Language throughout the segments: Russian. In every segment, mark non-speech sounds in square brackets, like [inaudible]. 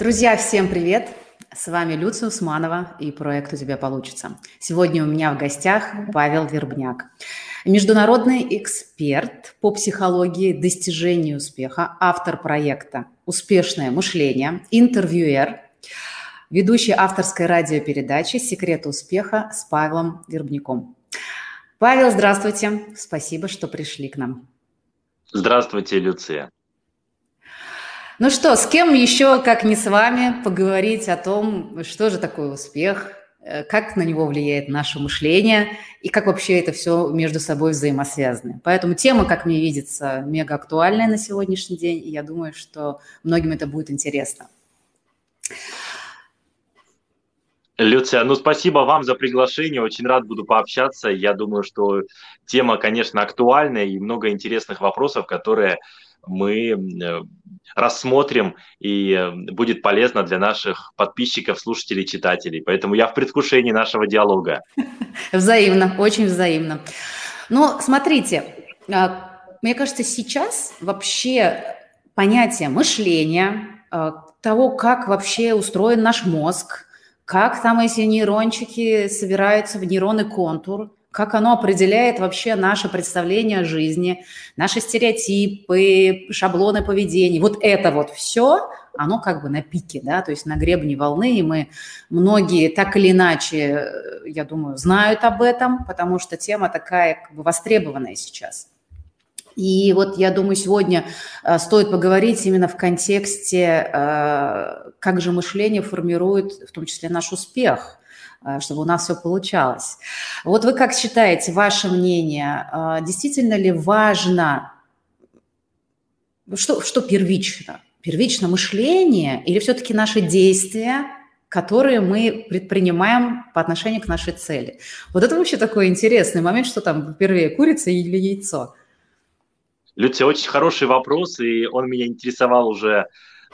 Друзья, всем привет! С вами Люция Усманова и проект «У тебя получится». Сегодня у меня в гостях Павел Вербняк, международный эксперт по психологии достижения успеха, автор проекта «Успешное мышление», интервьюер, ведущий авторской радиопередачи «Секреты успеха» с Павлом Вербняком. Павел, здравствуйте. Спасибо, что пришли к нам. Здравствуйте, Люция. Ну что, с кем еще, как не с вами, поговорить о том, что же такое успех, э, как на него влияет наше мышление и как вообще это все между собой взаимосвязано. Поэтому тема, как мне видится, мега актуальная на сегодняшний день, и я думаю, что многим это будет интересно. Люция, ну спасибо вам за приглашение, очень рад буду пообщаться. Я думаю, что тема, конечно, актуальная и много интересных вопросов, которые мы э, рассмотрим и э, будет полезно для наших подписчиков, слушателей, читателей. Поэтому я в предвкушении нашего диалога. Взаимно, очень взаимно. Но смотрите, а, мне кажется, сейчас вообще понятие мышления, того, как вообще устроен наш мозг, как там эти нейрончики собираются в нейронный контур – как оно определяет вообще наше представление о жизни, наши стереотипы, шаблоны поведения. Вот это вот все, оно как бы на пике, да, то есть на гребне волны, и мы многие так или иначе, э, я думаю, знают об этом, потому что тема такая как бы востребованная сейчас. И вот я думаю, сегодня э, стоит поговорить именно в контексте, э, как же мышление формирует в том числе наш успех – чтобы у нас все получалось. Вот вы как считаете, ваше мнение, э, действительно ли важно, что, что первично? Первично мышление или все-таки наши действия, которые мы предпринимаем по отношению к нашей цели? Вот это вообще такой интересный момент, что там первее, курица или яйцо? Люция, очень хороший вопрос, и он меня интересовал уже,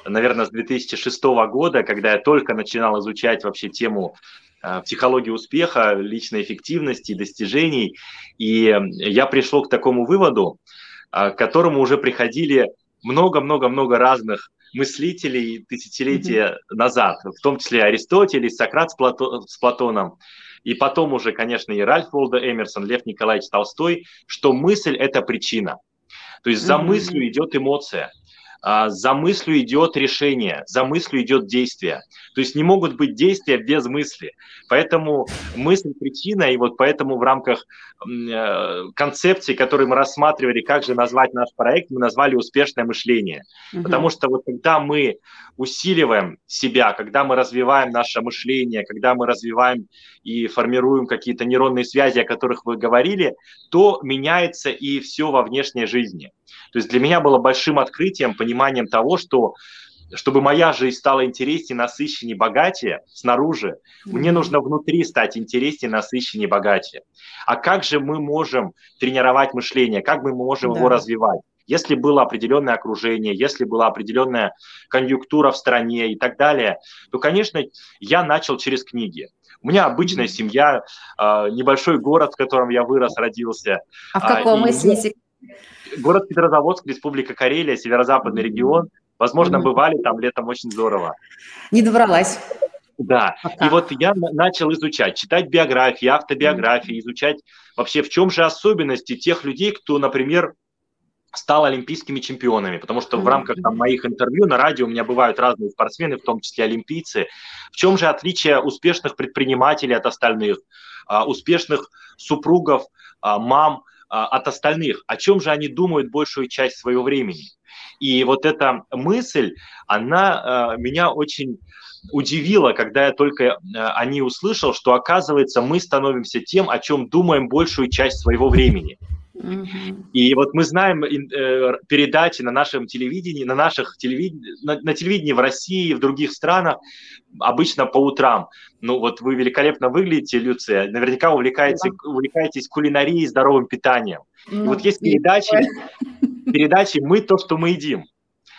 наверное, с 2006 года, когда я только начинал изучать вообще тему Э, психологии успеха, личной эффективности, достижений. И я пришел к такому выводу, э, к которому уже приходили много-много-много разных мыслителей тысячелетия mm-hmm. назад, в том числе Аристотель и Сократ с, Плато, с Платоном, и потом уже, конечно, и Ральф Волда Эмерсон, Лев Николаевич Толстой, что мысль – это причина. То есть за mm-hmm. мыслью идет эмоция. А, за мыслью идет решение, за мыслью идет действие. То есть не могут быть действия без мысли. Поэтому мысль причина, и вот поэтому в рамках э, концепции, которую мы рассматривали, как же назвать наш проект, мы назвали успешное мышление. Угу. Потому что вот когда мы усиливаем себя, когда мы развиваем наше мышление, когда мы развиваем и формируем какие-то нейронные связи, о которых вы говорили, то меняется и все во внешней жизни. То есть для меня было большим открытием, пониманием того, что чтобы моя жизнь стала интереснее, насыщеннее, богатее снаружи, mm-hmm. мне нужно внутри стать интереснее, насыщеннее, богатее. А как же мы можем тренировать мышление, как мы можем да. его развивать? Если было определенное окружение, если была определенная конъюнктура в стране и так далее, то, конечно, я начал через книги. У меня обычная семья, а, небольшой город, в котором я вырос, родился. А в каком, а, если Город Петрозаводск, Республика Карелия, северо-западный регион. Возможно, бывали там летом очень здорово. Не добралась. Да, Пока. и вот я начал изучать, читать биографии, автобиографии, изучать вообще в чем же особенности тех людей, кто, например, стал олимпийскими чемпионами, потому что в рамках там, моих интервью на радио у меня бывают разные спортсмены, в том числе олимпийцы. В чем же отличие успешных предпринимателей от остальных, а, успешных супругов, а, мам – от остальных, о чем же они думают большую часть своего времени. И вот эта мысль, она а, меня очень удивила, когда я только а, о ней услышал, что оказывается мы становимся тем, о чем думаем большую часть своего времени. И вот мы знаем э, передачи на нашем телевидении, на наших телевидении, на, на телевидении в России, в других странах, обычно по утрам. Ну вот вы великолепно выглядите, Люция, наверняка увлекаетесь, да. увлекаетесь кулинарией, здоровым питанием. Ну, и вот есть передачи, [laughs] передачи «Мы то, что мы едим».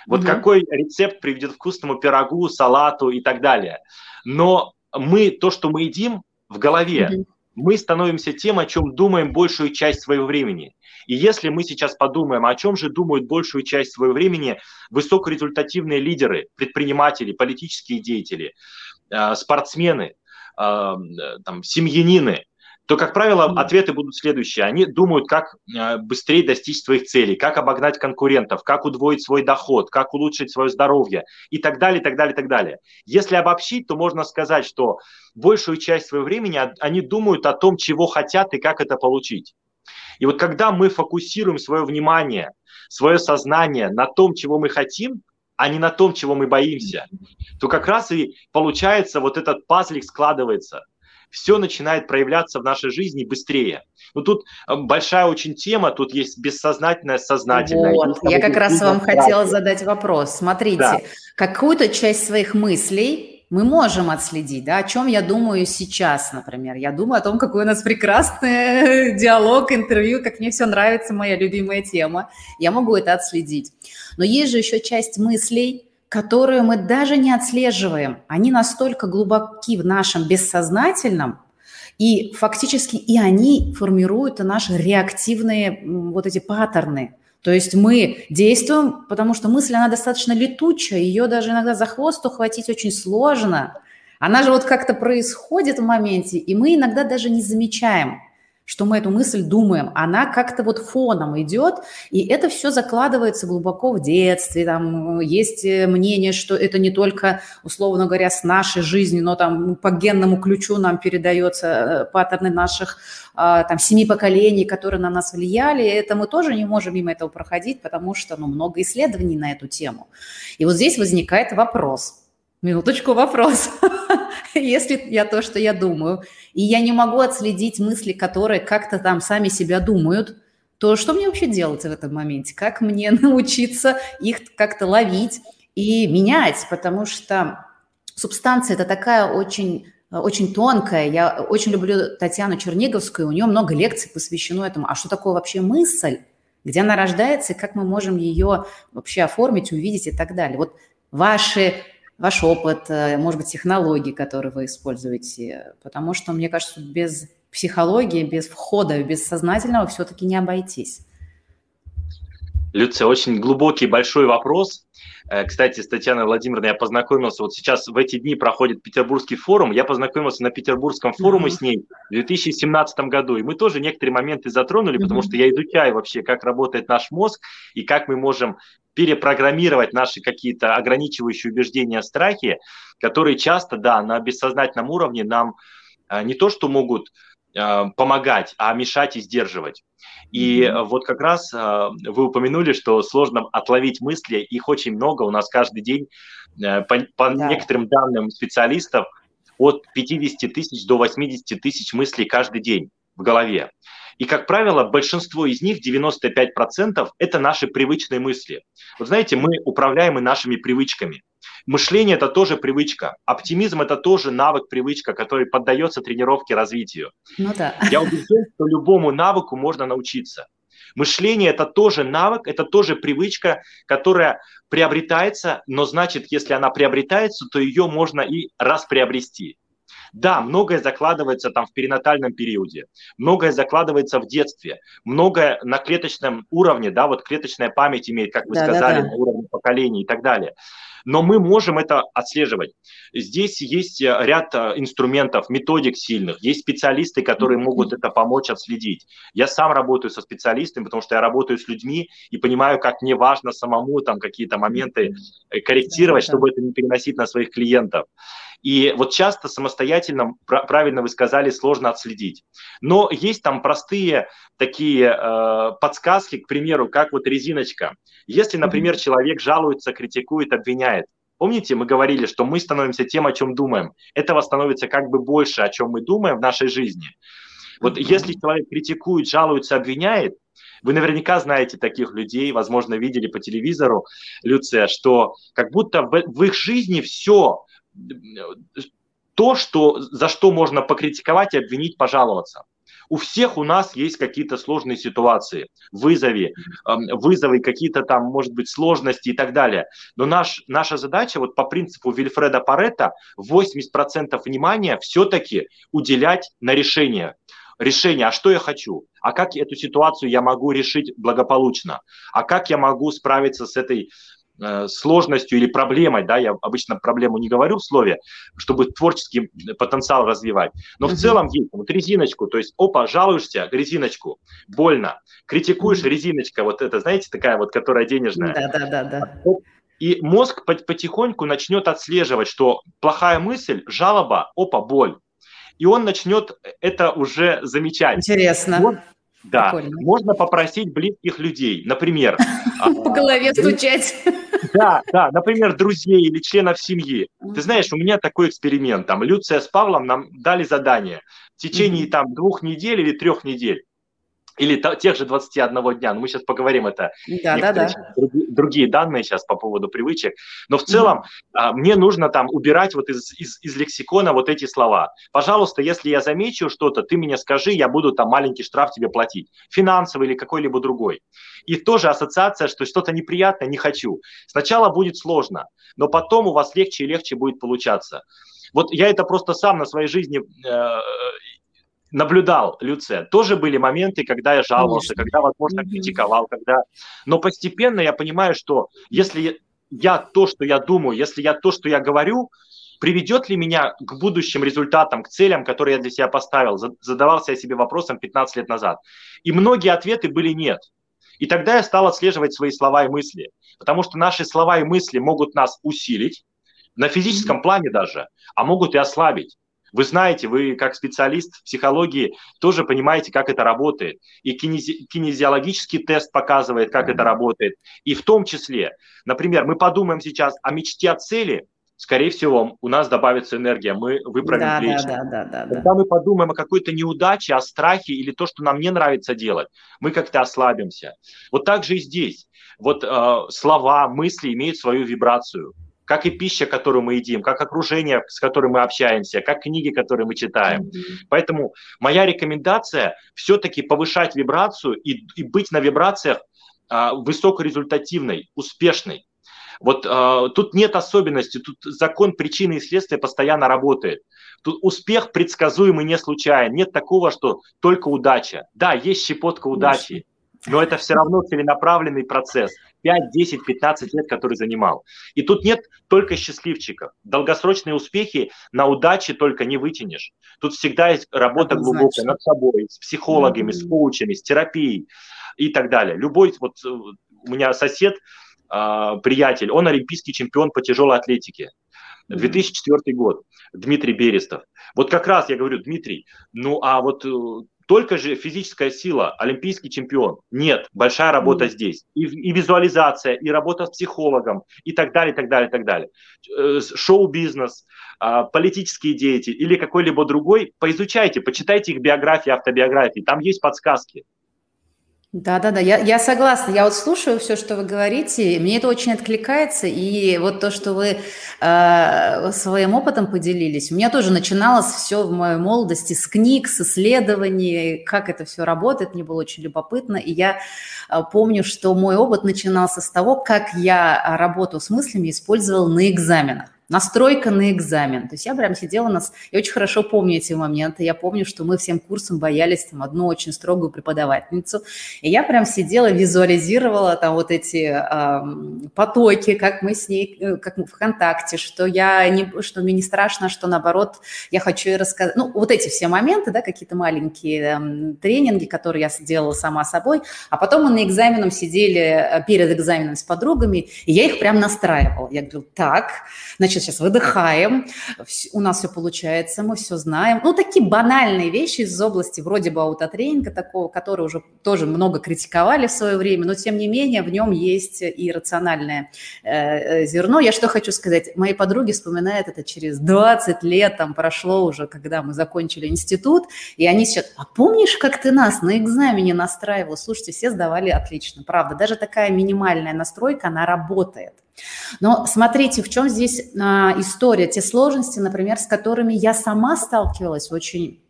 Вот угу. какой рецепт приведет к вкусному пирогу, салату и так далее. Но мы то, что мы едим в голове, угу мы становимся тем, о чем думаем большую часть своего времени. И если мы сейчас подумаем, о чем же думают большую часть своего времени высокорезультативные лидеры, предприниматели, политические деятели, э, спортсмены, э, там, семьянины, то, как правило, ответы будут следующие. Они думают, как э, быстрее достичь своих целей, как обогнать конкурентов, как удвоить свой доход, как улучшить свое здоровье и так далее, и так далее, и так далее. Если обобщить, то можно сказать, что большую часть своего времени они думают о том, чего хотят и как это получить. И вот когда мы фокусируем свое внимание, свое сознание на том, чего мы хотим, а не на том, чего мы боимся, то как раз и получается вот этот пазлик складывается – все начинает проявляться в нашей жизни быстрее. Ну тут э, большая очень тема, тут есть бессознательное, сознательное. Вот, я как раз вам хотела задать вопрос. Смотрите, да. какую-то часть своих мыслей мы можем отследить, да, о чем я думаю сейчас, например. Я думаю о том, какой у нас прекрасный диалог, интервью, как мне все нравится, моя любимая тема. Я могу это отследить. Но есть же еще часть мыслей, которые мы даже не отслеживаем. Они настолько глубоки в нашем бессознательном, и фактически и они формируют наши реактивные вот эти паттерны. То есть мы действуем, потому что мысль, она достаточно летучая, ее даже иногда за хвост ухватить очень сложно. Она же вот как-то происходит в моменте, и мы иногда даже не замечаем – что мы эту мысль думаем, она как-то вот фоном идет, и это все закладывается глубоко в детстве. Там есть э, мнение, что это не только, условно говоря, с нашей жизни, но там по генному ключу нам передается э, паттерны наших а, там семи поколений, которые на нас влияли. Это мы тоже не можем мимо этого проходить, потому что ну, много исследований на эту тему. И вот здесь возникает вопрос. Минуточку, вопрос. [laughs] [laughs] если я то, что я думаю, и я не могу отследить мысли, которые как-то там сами себя думают, то что мне вообще делать в этом моменте? Как мне [laughs] научиться их как-то ловить и менять? Потому что субстанция – это такая очень очень тонкая. Я очень люблю Татьяну Черниговскую, у нее много лекций посвящено этому. А что такое вообще мысль? Где она рождается и как мы можем ее вообще оформить, увидеть и так далее. Вот ваши ваш опыт, э, может быть, технологии, которые вы используете, потому что, мне кажется, без психологии, без входа, без сознательного все-таки не обойтись. Люция, очень глубокий, большой вопрос. Э, кстати, с Татьяной Владимировной я познакомился, вот сейчас в эти дни проходит Петербургский форум, я познакомился на Петербургском форуме mm-hmm. с ней в 2017 году, и мы тоже некоторые моменты затронули, mm-hmm. потому что я изучаю вообще, как работает наш мозг и как мы можем перепрограммировать наши какие-то ограничивающие убеждения, страхи, которые часто, да, на бессознательном уровне нам э, не то что могут помогать, а мешать и сдерживать. И mm-hmm. вот как раз э, вы упомянули, что сложно отловить мысли, их очень много, у нас каждый день, по, по да. некоторым данным специалистов, от 50 тысяч до 80 тысяч мыслей каждый день в голове. И, как правило, большинство из них, 95%, это наши привычные мысли. Вот знаете, мы управляем и нашими привычками. Мышление – это тоже привычка. Оптимизм – это тоже навык, привычка, который поддается тренировке, развитию. Ну да. Я убежден, что любому навыку можно научиться. Мышление – это тоже навык, это тоже привычка, которая приобретается, но значит, если она приобретается, то ее можно и расприобрести. Да, многое закладывается там в перинатальном периоде, многое закладывается в детстве, многое на клеточном уровне, да, вот клеточная память имеет, как вы да, сказали, да, да. на уровне поколений и так далее но мы можем это отслеживать. Здесь есть э, ряд э, инструментов, методик сильных, есть специалисты, которые могут это помочь отследить. Я сам работаю со специалистами, потому что я работаю с людьми и понимаю, как мне важно самому там какие-то моменты э, корректировать, чтобы это не переносить на своих клиентов. И вот часто самостоятельно, правильно вы сказали, сложно отследить. Но есть там простые такие э, подсказки, к примеру, как вот резиночка. Если, например, человек жалуется, критикует, обвиняет, Помните, мы говорили, что мы становимся тем, о чем думаем. Этого становится как бы больше, о чем мы думаем в нашей жизни. Вот mm-hmm. если человек критикует, жалуется, обвиняет, вы наверняка знаете таких людей, возможно, видели по телевизору, Люция, что как будто в, в их жизни все то, что, за что можно покритиковать и обвинить, пожаловаться. У всех у нас есть какие-то сложные ситуации, вызовы, вызовы, какие-то там, может быть, сложности и так далее. Но наш, наша задача, вот по принципу Вильфреда Паретта, 80% внимания все-таки уделять на решение. Решение, а что я хочу? А как эту ситуацию я могу решить благополучно? А как я могу справиться с этой сложностью или проблемой, да, я обычно проблему не говорю в слове, чтобы творческий потенциал развивать, но в целом есть вот резиночку, то есть, опа, жалуешься, резиночку, больно, критикуешь, резиночка, вот это, знаете, такая вот, которая денежная. Да, да, да, да. И мозг потихоньку начнет отслеживать, что плохая мысль, жалоба, опа, боль. И он начнет это уже замечать. Интересно. Вот, да, Прикольно. можно попросить близких людей, например. [laughs] По голове стучать. Да, да, например, друзей или членов семьи. Ты знаешь, у меня такой эксперимент. Там Люция с Павлом нам дали задание в течение там двух недель или трех недель или тех же 21 дня, но мы сейчас поговорим это, да, да, да. Другие, другие данные сейчас по поводу привычек, но в целом mm-hmm. мне нужно там убирать вот из, из, из лексикона вот эти слова. Пожалуйста, если я замечу что-то, ты мне скажи, я буду там маленький штраф тебе платить, финансовый или какой-либо другой. И тоже ассоциация, что что-то неприятное не хочу. Сначала будет сложно, но потом у вас легче и легче будет получаться. Вот я это просто сам на своей жизни э, наблюдал, Люция, тоже были моменты, когда я жаловался, Конечно. когда, возможно, критиковал, когда... Но постепенно я понимаю, что если я то, что я думаю, если я то, что я говорю, приведет ли меня к будущим результатам, к целям, которые я для себя поставил, задавался я себе вопросом 15 лет назад. И многие ответы были нет. И тогда я стал отслеживать свои слова и мысли, потому что наши слова и мысли могут нас усилить, на физическом плане даже, а могут и ослабить. Вы знаете, вы как специалист в психологии тоже понимаете, как это работает. И кинези- кинезиологический тест показывает, как это работает. И в том числе, например, мы подумаем сейчас о мечте, о цели, скорее всего, у нас добавится энергия, мы выправим да, плечи. Да, да, да, да, Когда мы подумаем о какой-то неудаче, о страхе или то, что нам не нравится делать, мы как-то ослабимся. Вот так же и здесь. Вот э, слова, мысли имеют свою вибрацию как и пища, которую мы едим, как окружение, с которым мы общаемся, как книги, которые мы читаем. Mm-hmm. Поэтому моя рекомендация все-таки повышать вибрацию и, и быть на вибрациях а, высокорезультативной, успешной. Вот а, тут нет особенности, тут закон причины и следствия постоянно работает. Тут успех предсказуемый не случайен. Нет такого, что только удача. Да, есть щепотка удачи, но это все равно целенаправленный процесс. 5, 10, 15 лет, который занимал. И тут нет только счастливчиков. Долгосрочные успехи на удаче только не вытянешь. Тут всегда есть работа это глубокая значит. над собой, с психологами, mm-hmm. с коучами, с терапией и так далее. Любой, вот э, у меня сосед, а, приятель, он олимпийский чемпион по тяжелой атлетике. 2004 год, Дмитрий Берестов. Вот как раз я говорю, Дмитрий, ну а вот э, только же физическая сила, олимпийский чемпион. Нет, большая работа mm. здесь. И, и визуализация, и работа с психологом, и так далее, так далее, и так далее. Э, шоу-бизнес, а, политические деятели или какой-либо другой, поизучайте, почитайте их биографии, автобиографии, там есть подсказки. Да, да, да, я, я согласна. Я вот слушаю все, что вы говорите, мне это очень откликается. И вот то, что вы э, своим опытом поделились, у меня тоже начиналось все в моей молодости с книг, с исследований, как это все работает, мне было очень любопытно. И я э, помню, что мой опыт начинался с того, как я работу с мыслями использовал на экзаменах. Настройка на экзамен. То есть я прям сидела, нас, я очень хорошо помню эти моменты. Я помню, что мы всем курсом боялись там одну очень строгую преподавательницу. И я прям сидела, визуализировала там вот эти э, потоки, как мы с ней, э, как мы в контакте, что я не, что мне не страшно, что наоборот я хочу ей рассказать. Ну, вот эти все моменты, да, какие-то маленькие э, тренинги, которые я сделала сама собой. А потом мы на экзаменом сидели э, перед экзаменом с подругами, и я их прям настраивала. Я говорю, так, значит, значит, сейчас выдыхаем, у нас все получается, мы все знаем. Ну, такие банальные вещи из области вроде бы аутотренинга такого, который уже тоже много критиковали в свое время, но тем не менее в нем есть и рациональное э, э, зерно. Я что хочу сказать, мои подруги вспоминают это через 20 лет, там прошло уже, когда мы закончили институт, и они сейчас, а помнишь, как ты нас на экзамене настраивал? Слушайте, все сдавали отлично, правда, даже такая минимальная настройка, она работает. Но смотрите, в чем здесь а, история, те сложности, например, с которыми я сама сталкивалась очень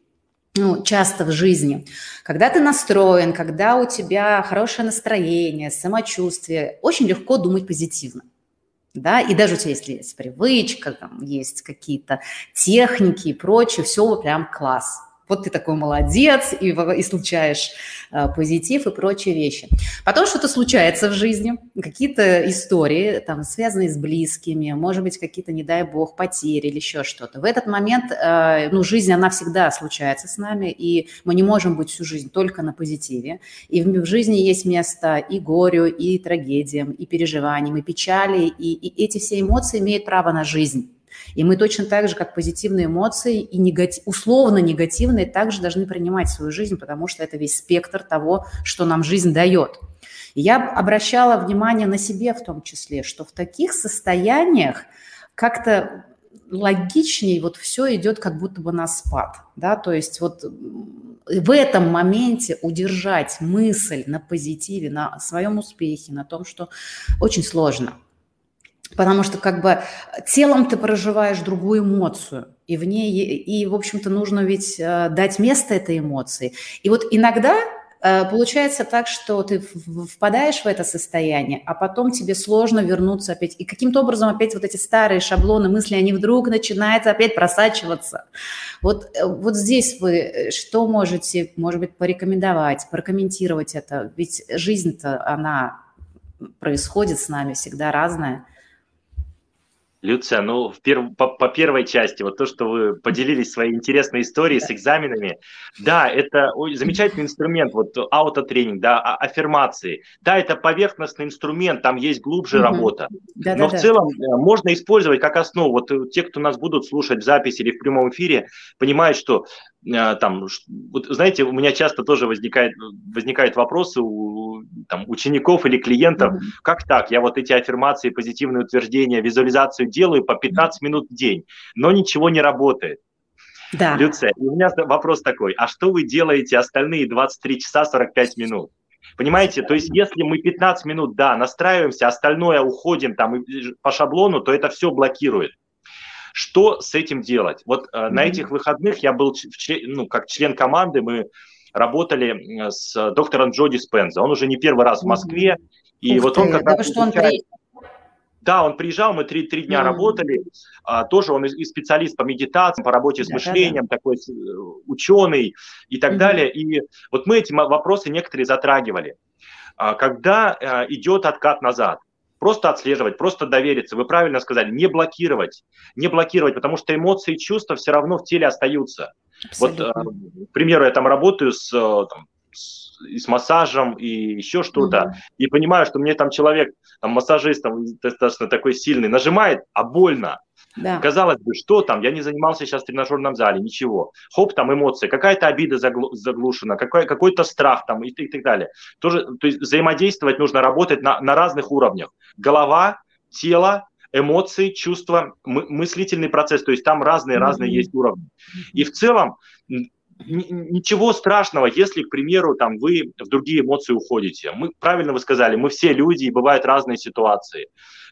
ну, часто в жизни. Когда ты настроен, когда у тебя хорошее настроение, самочувствие, очень легко думать позитивно. Да, и даже у тебя если есть привычка, там есть какие-то техники и прочее, все прям класс вот ты такой молодец, и, и случаешь э, позитив и прочие вещи. Потом что-то случается в жизни, какие-то истории, там, связанные с близкими, может быть, какие-то, не дай бог, потери или еще что-то. В этот момент, э, ну, жизнь, она всегда случается с нами, и мы не можем быть всю жизнь только на позитиве. И в, в жизни есть место и горю, и трагедиям, и переживаниям, и печали, и, и эти все эмоции имеют право на жизнь. И мы точно так же, как позитивные эмоции и негатив, условно негативные, также должны принимать свою жизнь, потому что это весь спектр того, что нам жизнь дает. И я обращала внимание на себе в том числе, что в таких состояниях как-то логичнее вот все идет как будто бы на спад, да, то есть вот в этом моменте удержать мысль на позитиве, на своем успехе, на том, что очень сложно – Потому что как бы телом ты проживаешь другую эмоцию, и в ней, и, в общем-то, нужно ведь э, дать место этой эмоции. И вот иногда э, получается так, что ты впадаешь в это состояние, а потом тебе сложно вернуться опять. И каким-то образом опять вот эти старые шаблоны мысли, они вдруг начинают опять просачиваться. Вот, э, вот здесь вы что можете, может быть, порекомендовать, прокомментировать это? Ведь жизнь-то, она происходит с нами всегда разная. Люция, ну, в перв... по, по первой части, вот то, что вы поделились своей интересной историей с экзаменами, да, это замечательный инструмент, вот аутотренинг, да, а, аффирмации. Да, это поверхностный инструмент, там есть глубже mm-hmm. работа. Да, Но да, в целом да. можно использовать как основу. Вот э, те, кто нас будут слушать в записи или в прямом эфире, понимают, что э, там, вот, знаете, у меня часто тоже возникает, возникают вопросы у там, учеников или клиентов, mm-hmm. как так, я вот эти аффирмации, позитивные утверждения, визуализацию делаю по 15 минут в день, но ничего не работает. Да. Люция, у меня вопрос такой, а что вы делаете остальные 23 часа 45 минут? Понимаете, то есть если мы 15 минут, да, настраиваемся, остальное уходим там по шаблону, то это все блокирует. Что с этим делать? Вот mm-hmm. на этих выходных я был, ну, как член команды, мы работали с доктором Джо Диспенза. Он уже не первый раз в Москве. Mm-hmm. И Ух вот ты, он когда... Да, что он при... Да, он приезжал, мы три, три дня mm. работали. А, тоже он и, специалист по медитации, по работе с да, мышлением, да, да. такой э, ученый и так mm. далее. И вот мы эти вопросы некоторые затрагивали. А, когда а, идет откат назад, просто отслеживать, просто довериться. Вы правильно сказали, не блокировать, не блокировать, потому что эмоции и чувства все равно в теле остаются. Абсолютно. Вот, к примеру, я там работаю с, э, там, с и с массажем, и еще что-то, mm-hmm. и понимаю, что мне там человек, там массажист там, достаточно такой сильный, нажимает, а больно. Да. Казалось бы, что там, я не занимался сейчас в тренажерном зале, ничего. Хоп, там эмоции, какая-то обида заглу- заглушена, какой- какой-то страх там и, и так далее. Тоже, то есть взаимодействовать нужно работать на, на разных уровнях. Голова, тело, эмоции, чувства, мы, мыслительный процесс, то есть там разные-разные mm-hmm. есть уровни. И в целом ничего страшного, если, к примеру, там вы в другие эмоции уходите. Мы правильно вы сказали, мы все люди, и бывают разные ситуации.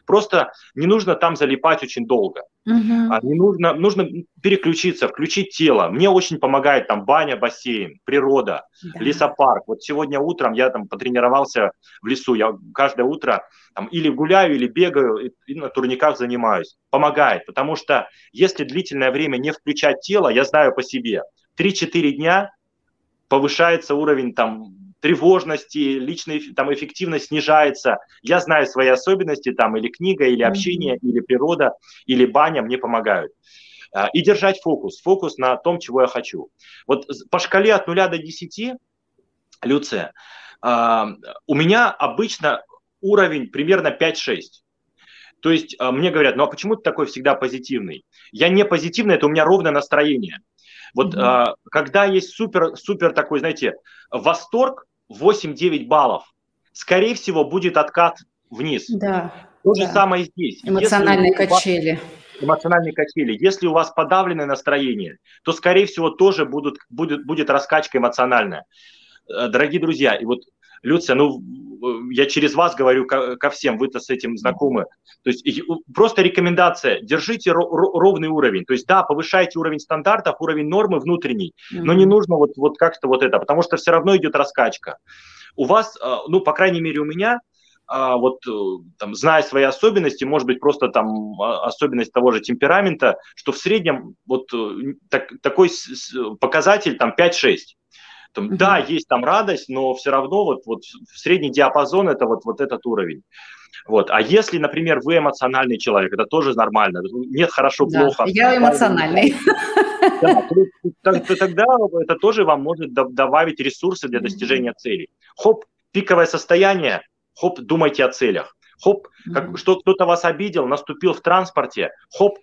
Просто не нужно там залипать очень долго. Uh-huh. А не нужно, нужно переключиться, включить тело. Мне очень помогает там баня, бассейн, природа, да. лесопарк. Вот сегодня утром я там потренировался в лесу. Я каждое утро там или гуляю, или бегаю, и, и на турниках занимаюсь. Помогает, потому что если длительное время не включать тело, я знаю по себе – 3-4 дня повышается уровень там тревожности, личная там эффективность снижается. Я знаю свои особенности, там или книга, или общение, mm-hmm. или природа, или баня мне помогают. А, и держать фокус, фокус на том, чего я хочу. Вот по шкале от 0 до 10, Люция, а, у меня обычно уровень примерно 5-6. То есть а, мне говорят, ну а почему ты такой всегда позитивный? Я не позитивный, это у меня ровное настроение. Вот mm-hmm. а, когда есть супер, супер такой, знаете, восторг, 8-9 баллов, скорее всего, будет откат вниз. Да. То да. же самое здесь. Эмоциональные Если качели. Эмоциональные качели. Если у вас подавленное настроение, то, скорее всего, тоже будут, будет, будет раскачка эмоциональная. Э, дорогие друзья, и вот Люция, ну, я через вас говорю ко, ко всем, вы-то с этим знакомы. То есть просто рекомендация, держите ровный уровень. То есть да, повышайте уровень стандартов, уровень нормы внутренний, но не нужно вот, вот как-то вот это, потому что все равно идет раскачка. У вас, э, ну, по крайней мере, у меня а, вот э, там, зная свои особенности, может быть, просто там а, особенность того же темперамента, что в среднем вот э, так, такой показатель там 5-6. Там, mm-hmm. Да, есть там радость, но все равно вот, вот средний диапазон это вот, вот этот уровень. Вот. А если, например, вы эмоциональный человек, это тоже нормально. Нет, хорошо, да, плохо. Я эмоциональный. Да, тогда это тоже вам может добавить ресурсы для достижения целей. Хоп, пиковое состояние, хоп, думайте о целях. Хоп, как, что кто-то вас обидел, наступил в транспорте, хоп,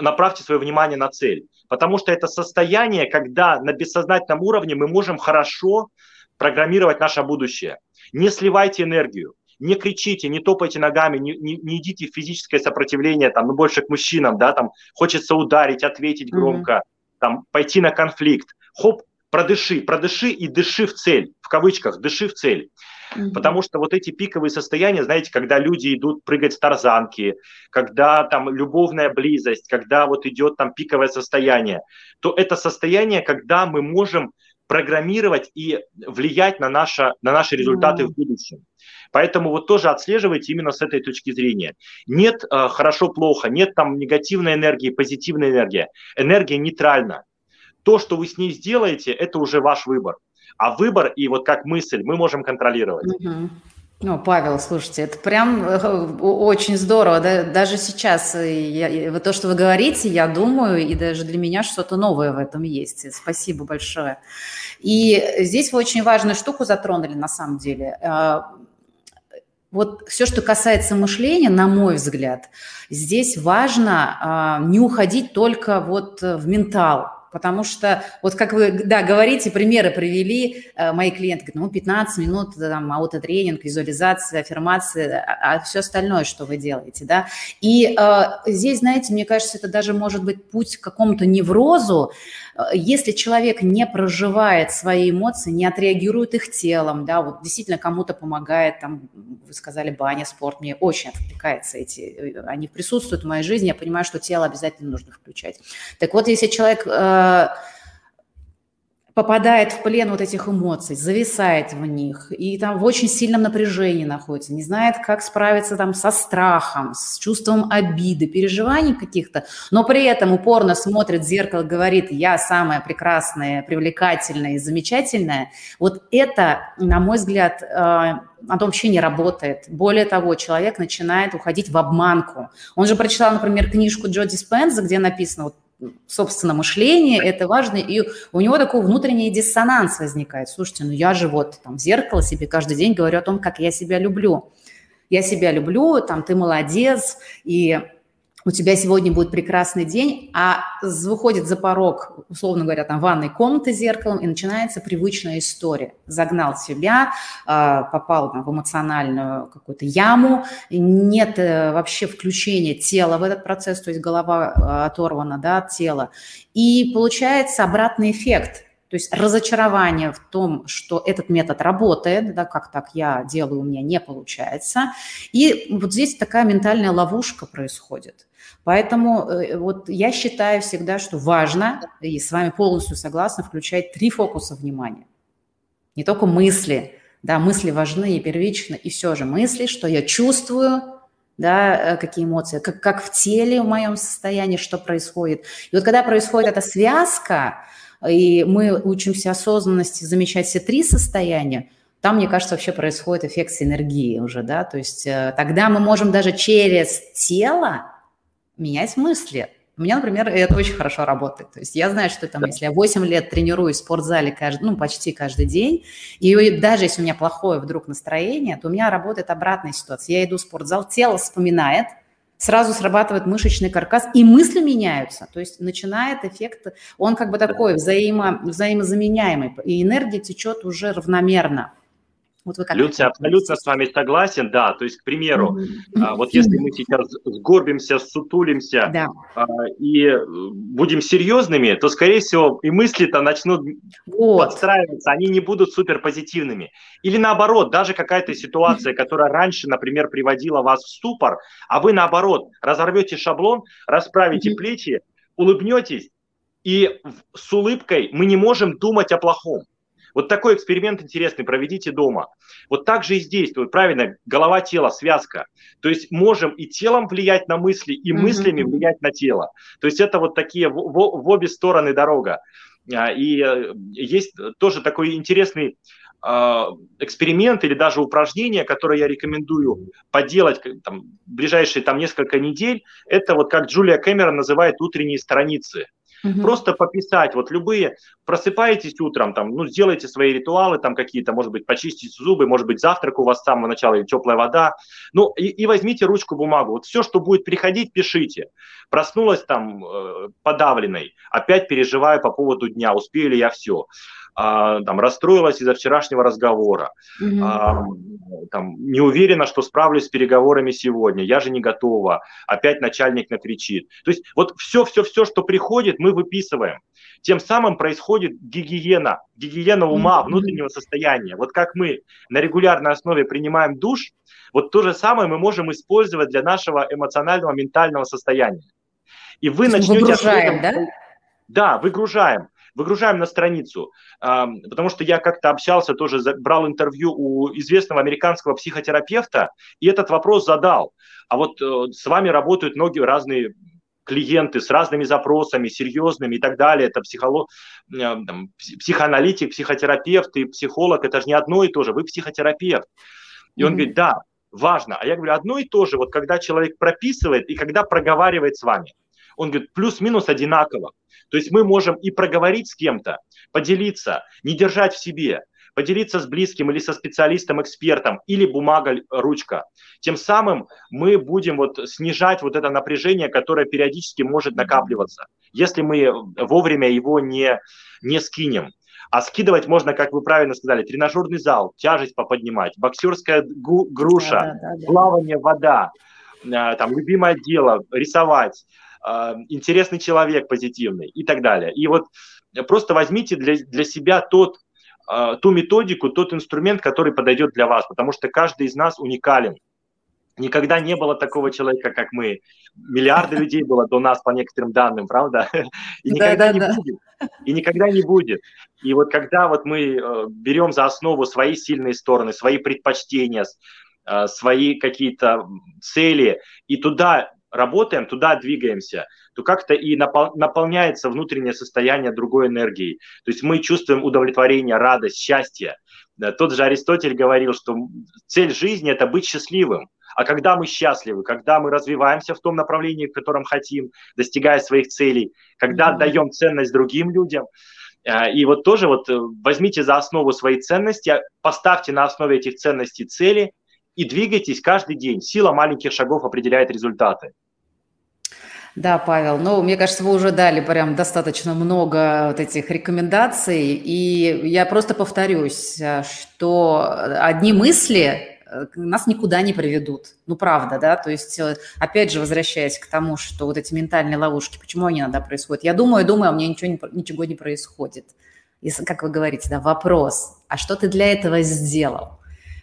направьте свое внимание на цель. Потому что это состояние, когда на бессознательном уровне мы можем хорошо программировать наше будущее. Не сливайте энергию, не кричите, не топайте ногами, не, не, не идите в физическое сопротивление, там, ну, больше к мужчинам, да, там, хочется ударить, ответить громко, mm-hmm. там, пойти на конфликт. Хоп, продыши, продыши и дыши в цель, в кавычках, дыши в цель. Mm-hmm. Потому что вот эти пиковые состояния, знаете, когда люди идут прыгать с тарзанки, когда там любовная близость, когда вот идет там пиковое состояние, то это состояние, когда мы можем программировать и влиять на, наше, на наши результаты mm-hmm. в будущем. Поэтому вот тоже отслеживайте именно с этой точки зрения. Нет э, хорошо-плохо, нет там негативной энергии, позитивной энергии. Энергия нейтральна. То, что вы с ней сделаете, это уже ваш выбор. А выбор и вот как мысль мы можем контролировать. Угу. Ну, Павел, слушайте, это прям э, очень здорово. Да? Даже сейчас э, я, то, что вы говорите, я думаю, и даже для меня что-то новое в этом есть. Спасибо большое. И здесь вы очень важную штуку затронули на самом деле. Э, вот все, что касается мышления, на мой взгляд, здесь важно не уходить только вот в ментал, потому что вот как вы, да, говорите, примеры привели, э, мои клиенты говорят, ну, 15 минут, там, аутотренинг, визуализация, аффирмация, а, а все остальное, что вы делаете, да, и э, здесь, знаете, мне кажется, это даже может быть путь к какому-то неврозу, э, если человек не проживает свои эмоции, не отреагирует их телом, да, вот действительно кому-то помогает, там, вы сказали, баня, спорт, мне очень откликается эти, э, они присутствуют в моей жизни, я понимаю, что тело обязательно нужно включать. Так вот, если человек попадает в плен вот этих эмоций, зависает в них и там в очень сильном напряжении находится, не знает, как справиться там со страхом, с чувством обиды, переживаний каких-то, но при этом упорно смотрит в зеркало, говорит, я самая прекрасная, привлекательная и замечательная, вот это, на мой взгляд, оно вообще не работает. Более того, человек начинает уходить в обманку. Он же прочитал, например, книжку Джо Диспенза, где написано, вот собственно, мышление, это важно, и у него такой внутренний диссонанс возникает. Слушайте, ну я же вот там в зеркало себе каждый день говорю о том, как я себя люблю. Я себя люблю, там ты молодец, и у тебя сегодня будет прекрасный день, а выходит за порог, условно говоря, там ванной комнаты с зеркалом, и начинается привычная история. Загнал себя, а, попал там, в эмоциональную какую-то яму, нет э, вообще включения тела в этот процесс, то есть голова а, оторвана да, от тела. И получается обратный эффект – то есть разочарование в том, что этот метод работает, да, как так я делаю, у меня не получается. И вот здесь такая ментальная ловушка происходит. Поэтому э, вот я считаю всегда, что важно, и с вами полностью согласна, включать три фокуса внимания. Не только мысли, да, мысли важны и первичны, и все же мысли, что я чувствую, да, э, какие эмоции, как, как в теле в моем состоянии, что происходит. И вот когда происходит эта связка, и мы учимся осознанности замечать все три состояния, там, мне кажется, вообще происходит эффект синергии уже, да, то есть э, тогда мы можем даже через тело менять мысли. У меня, например, это очень хорошо работает. То есть я знаю, что там, если я 8 лет тренируюсь в спортзале каждый, ну, почти каждый день, и даже если у меня плохое вдруг настроение, то у меня работает обратная ситуация. Я иду в спортзал, тело вспоминает, сразу срабатывает мышечный каркас, и мысли меняются. То есть начинает эффект, он как бы такой взаимо, взаимозаменяемый, и энергия течет уже равномерно. Вот вы как Люция, абсолютно с вами согласен, да. То есть, к примеру, mm-hmm. вот если мы сейчас сгорбимся, сутулимся да. а, и будем серьезными, то, скорее всего, и мысли-то начнут вот. подстраиваться, они не будут супер позитивными. Или наоборот, даже какая-то ситуация, которая раньше, например, приводила вас в ступор, а вы наоборот разорвете шаблон, расправите mm-hmm. плечи, улыбнетесь, и с улыбкой мы не можем думать о плохом. Вот такой эксперимент интересный, проведите дома. Вот так же и здесь, вот правильно, голова-тело, связка. То есть можем и телом влиять на мысли, и мыслями влиять на тело. То есть это вот такие в, в, в обе стороны дорога. А, и э, есть тоже такой интересный а, эксперимент или даже упражнение, которое я рекомендую поделать там, в ближайшие там, несколько недель, это вот как Джулия Кэмерон называет утренние страницы. Угу. Просто пописать, вот любые, просыпаетесь утром, там, ну, сделайте свои ритуалы там какие-то, может быть, почистите зубы, может быть, завтрак у вас с самого начала или теплая вода, ну, и, и возьмите ручку, бумагу, вот все, что будет приходить, пишите. Проснулась там э, подавленной, опять переживаю по поводу дня, успею ли я все а, там, расстроилась из-за вчерашнего разговора, mm-hmm. а, там, не уверена, что справлюсь с переговорами сегодня, я же не готова, опять начальник накричит. То есть вот все-все-все, что приходит, мы выписываем. Тем самым происходит гигиена, гигиена ума, внутреннего состояния. Вот как мы на регулярной основе принимаем душ, вот то же самое мы можем использовать для нашего эмоционального, ментального состояния. И вы начнете... Выгружаем, да? Да, выгружаем выгружаем на страницу, потому что я как-то общался, тоже брал интервью у известного американского психотерапевта, и этот вопрос задал. А вот э, с вами работают многие разные клиенты с разными запросами, серьезными и так далее. Это психолог, э, психоаналитик, психотерапевт и психолог. Это же не одно и то же. Вы психотерапевт. И он mm-hmm. говорит, да, важно. А я говорю, одно и то же, вот когда человек прописывает и когда проговаривает с вами. Он говорит, плюс-минус одинаково. То есть мы можем и проговорить с кем-то, поделиться, не держать в себе, поделиться с близким или со специалистом, экспертом, или бумага, ручка. Тем самым мы будем вот снижать вот это напряжение, которое периодически может накапливаться, если мы вовремя его не, не скинем. А скидывать можно, как вы правильно сказали, тренажерный зал, тяжесть поподнимать, боксерская груша, да, да, да, плавание, вода, э, там, любимое дело, рисовать, интересный человек позитивный и так далее. И вот просто возьмите для, для себя тот, а, ту методику, тот инструмент, который подойдет для вас, потому что каждый из нас уникален. Никогда не было такого человека, как мы. Миллиарды [laughs] людей было до нас по некоторым данным, правда? [laughs] И никогда да, да, не да. будет. И никогда не будет. И вот когда вот мы э, берем за основу свои сильные стороны, свои предпочтения, э, свои какие-то цели, и туда работаем, туда двигаемся, то как-то и напол- наполняется внутреннее состояние другой энергией. То есть мы чувствуем удовлетворение, радость, счастье. Тот же Аристотель говорил, что цель жизни – это быть счастливым. А когда мы счастливы, когда мы развиваемся в том направлении, в котором хотим, достигая своих целей, когда mm-hmm. даем ценность другим людям, э, и вот тоже вот э, возьмите за основу свои ценности, поставьте на основе этих ценностей цели и двигайтесь каждый день. Сила маленьких шагов определяет результаты. Да, Павел, ну, мне кажется, вы уже дали прям достаточно много вот этих рекомендаций, и я просто повторюсь, что одни мысли э, нас никуда не приведут. Ну, правда, да, то есть, э, опять же, возвращаясь к тому, что вот эти ментальные ловушки, почему они иногда происходят? Я думаю, думаю, а меня ничего не, ничего не происходит. И, как вы говорите, да, вопрос, а что ты для этого сделал?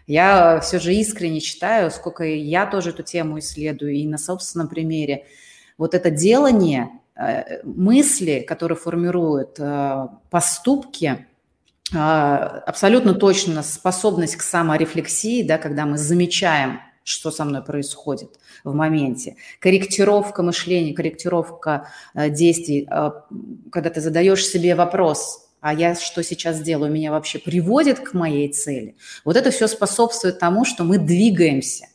Я все же искренне считаю, сколько я тоже эту тему исследую и на собственном примере, вот это делание, э, мысли, которые формируют э, поступки, э, абсолютно точно способность к саморефлексии, да, когда мы замечаем, что со мной происходит в моменте. Корректировка мышления, корректировка действий, когда ты задаешь себе вопрос, а я что сейчас делаю, меня вообще приводит к моей цели. Вот это все способствует тому, что мы двигаемся.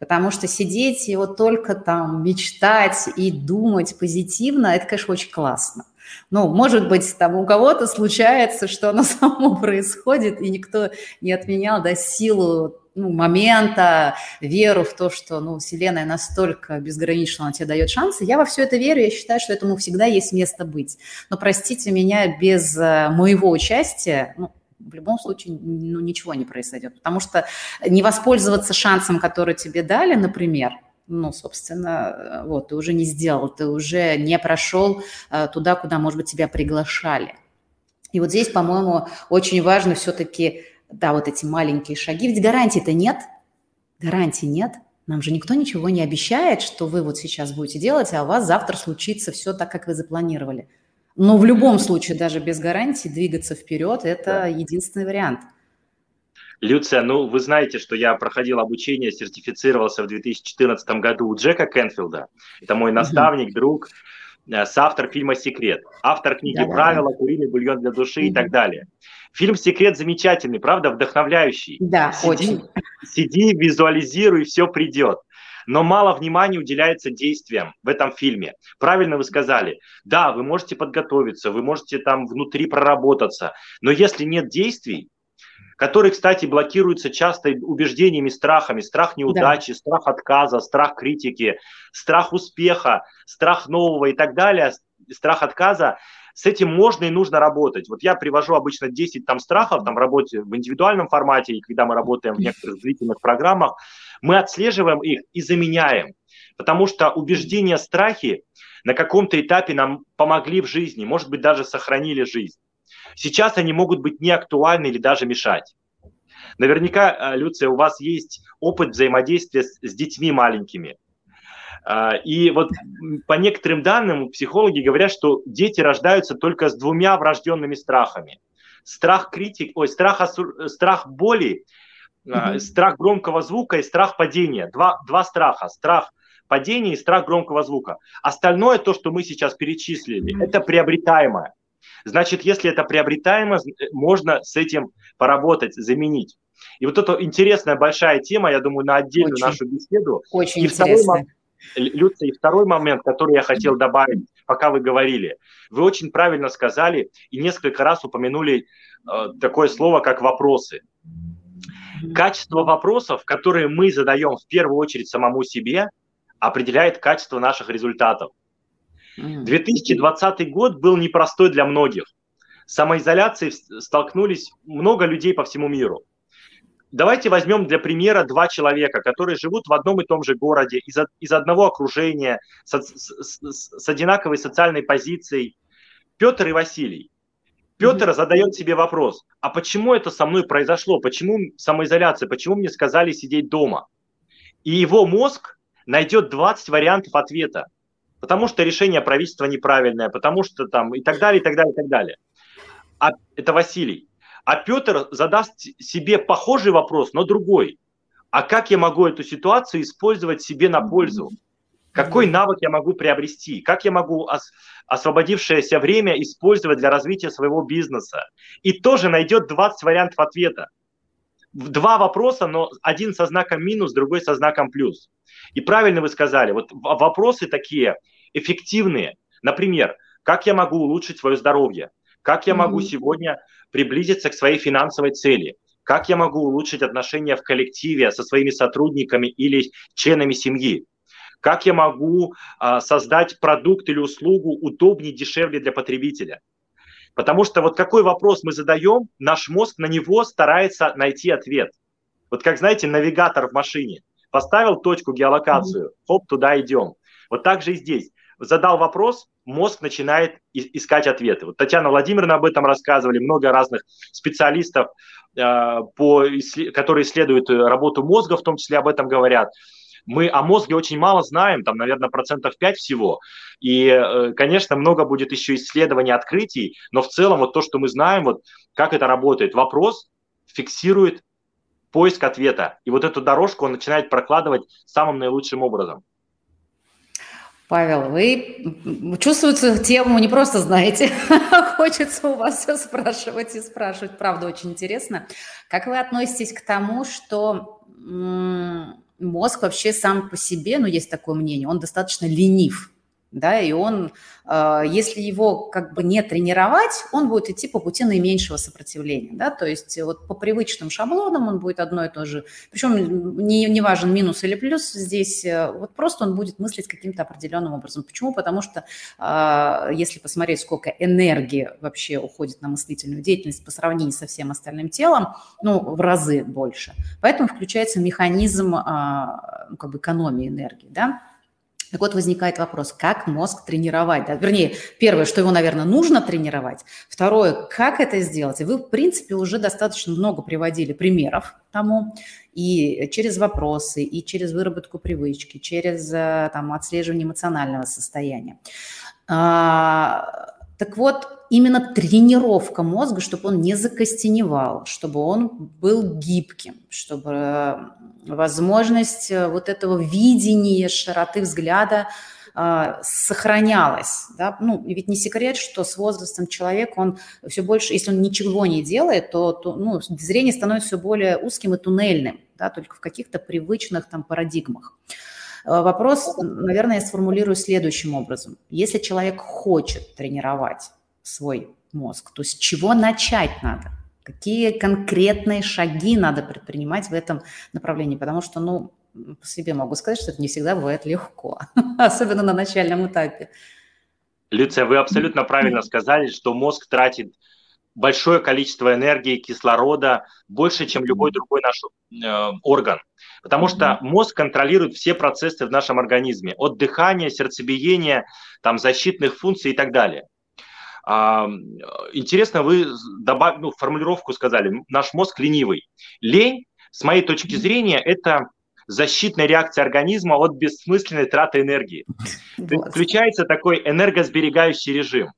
Потому что сидеть и вот только там мечтать и думать позитивно, это, конечно, очень классно. Ну, может быть, там у кого-то случается, что оно [laughs] само происходит, и никто не отменял да, силу ну, момента, веру в то, что ну, Вселенная настолько безгранична, она тебе дает шансы. Я во все это верю, я считаю, что этому всегда есть место быть. Но, простите меня, без э, моего участия, ну, в любом случае ну, ничего не произойдет. Потому что не воспользоваться шансом, который тебе дали, например, ну, собственно, вот, ты уже не сделал, ты уже не прошел э, туда, куда, может быть, тебя приглашали. И вот здесь, по-моему, очень важно все-таки, да, вот эти маленькие шаги. Ведь гарантий-то нет, гарантий нет. Нам же никто ничего не обещает, что вы вот сейчас будете делать, а у вас завтра случится все так, как вы запланировали. Но в любом случае, даже без гарантии, двигаться вперед – это да. единственный вариант. Люция, ну вы знаете, что я проходил обучение, сертифицировался в 2014 году у Джека Кенфилда. Это мой наставник, mm-hmm. друг. Э, соавтор фильма «Секрет», автор книги да, «Правила», «Куриный бульон для души» и так далее. Фильм «Секрет» замечательный, правда, вдохновляющий. Да, сиди, очень. Сиди, визуализируй, все придет. Но мало внимания уделяется действиям в этом фильме. Правильно вы сказали. Да, вы можете подготовиться, вы можете там внутри проработаться, но если нет действий, которые, кстати, блокируются часто убеждениями, страхами. Страх неудачи, да. страх отказа, страх критики, страх успеха, страх нового и так далее, страх отказа. С этим можно и нужно работать. Вот я привожу обычно 10 там страхов там, в работе в индивидуальном формате, и когда мы работаем в некоторых длительных программах, мы отслеживаем их и заменяем. Потому что убеждения, страхи на каком-то этапе нам помогли в жизни, может быть, даже сохранили жизнь. Сейчас они могут быть неактуальны или даже мешать. Наверняка, э, Люция, у вас есть опыт взаимодействия с, с детьми маленькими. А, и вот по некоторым данным психологи говорят, что дети рождаются только с двумя врожденными страхами. Страх критик, ой, страх, страх боли, mm-hmm. страх громкого звука и страх падения. Два, два страха. Страх падения и страх громкого звука. Остальное, то, что мы сейчас перечислили, mm-hmm. это приобретаемое. Значит, если это приобретаемо, э, можно с этим поработать, заменить. И вот это интересная большая тема, я думаю, на отдельную очень, нашу беседу. Очень и интересно. Люция, и второй момент, который я хотел добавить, пока вы говорили. Вы очень правильно сказали и несколько раз упомянули э, такое слово, как вопросы. Качество вопросов, которые мы задаем в первую очередь самому себе, определяет качество наших результатов. 2020 год был непростой для многих. С самоизоляцией столкнулись много людей по всему миру. Давайте возьмем для примера два человека, которые живут в одном и том же городе, из, из одного окружения, с, с, с одинаковой социальной позицией. Петр и Василий. Петр задает себе вопрос, а почему это со мной произошло? Почему самоизоляция? Почему мне сказали сидеть дома? И его мозг найдет 20 вариантов ответа потому что решение правительства неправильное, потому что там и так далее, и так далее, и так далее. А это Василий. А Петр задаст себе похожий вопрос, но другой. А как я могу эту ситуацию использовать себе на пользу? Какой навык я могу приобрести? Как я могу ос- освободившееся время использовать для развития своего бизнеса? И тоже найдет 20 вариантов ответа. Два вопроса, но один со знаком минус, другой со знаком плюс. И правильно вы сказали, вот вопросы такие эффективные. Например, как я могу улучшить свое здоровье? Как я могу mm-hmm. сегодня приблизиться к своей финансовой цели? Как я могу улучшить отношения в коллективе со своими сотрудниками или членами семьи? Как я могу а, создать продукт или услугу удобнее, дешевле для потребителя? Потому что вот какой вопрос мы задаем, наш мозг на него старается найти ответ. Вот как, знаете, навигатор в машине. Поставил точку, геолокацию, хоп, туда идем. Вот так же и здесь. Задал вопрос, мозг начинает искать ответы. Вот Татьяна Владимировна об этом рассказывали, много разных специалистов, э, по, которые исследуют работу мозга, в том числе об этом говорят. Мы о мозге очень мало знаем, там, наверное, процентов 5 всего. И, э, конечно, много будет еще исследований, открытий, но в целом вот то, что мы знаем, вот как это работает, вопрос фиксирует поиск ответа. И вот эту дорожку он начинает прокладывать самым наилучшим образом. Павел, вы чувствуется тему не просто знаете, [laughs] хочется у вас все спрашивать и спрашивать. Правда, очень интересно. Как вы относитесь к тому, что мозг вообще сам по себе, ну, есть такое мнение, он достаточно ленив. Да, и он, э, если его как бы не тренировать, он будет идти по пути наименьшего сопротивления, да, то есть вот по привычным шаблонам он будет одно и то же, причем не, не важен минус или плюс здесь, э, вот просто он будет мыслить каким-то определенным образом. Почему? Потому что э, если посмотреть, сколько энергии вообще уходит на мыслительную деятельность по сравнению со всем остальным телом, ну, в разы больше. Поэтому включается механизм как бы экономии энергии, да, так вот, возникает вопрос, как мозг тренировать? Да? Вернее, первое, что его, наверное, нужно тренировать. Второе, как это сделать? И вы, в принципе, уже достаточно много приводили примеров тому, и через вопросы, и через выработку привычки, через э, там, отслеживание эмоционального состояния. Так вот, именно тренировка мозга, чтобы он не закостеневал, чтобы он был гибким, чтобы э, возможность э, вот этого видения, широты взгляда э, сохранялась. Да? Ну, ведь не секрет, что с возрастом человек, он все больше, если он ничего не делает, то, то ну, зрение становится все более узким и туннельным, да, только в каких-то привычных там парадигмах. Вопрос, наверное, я сформулирую следующим образом. Если человек хочет тренировать свой мозг, то с чего начать надо? Какие конкретные шаги надо предпринимать в этом направлении? Потому что, ну, по себе могу сказать, что это не всегда бывает легко, [laughs] особенно на начальном этапе. Люция, вы абсолютно правильно сказали, что мозг тратит большое количество энергии, кислорода, больше, чем любой другой наш э, орган. Потому что мозг контролирует все процессы в нашем организме, от дыхания, сердцебиения, там, защитных функций и так далее. А, интересно, вы добав... ну, формулировку сказали, наш мозг ленивый. Лень, с моей точки зрения, это защитная реакция организма от бессмысленной траты энергии. [laughs] Вот. Включается такой энергосберегающий режим.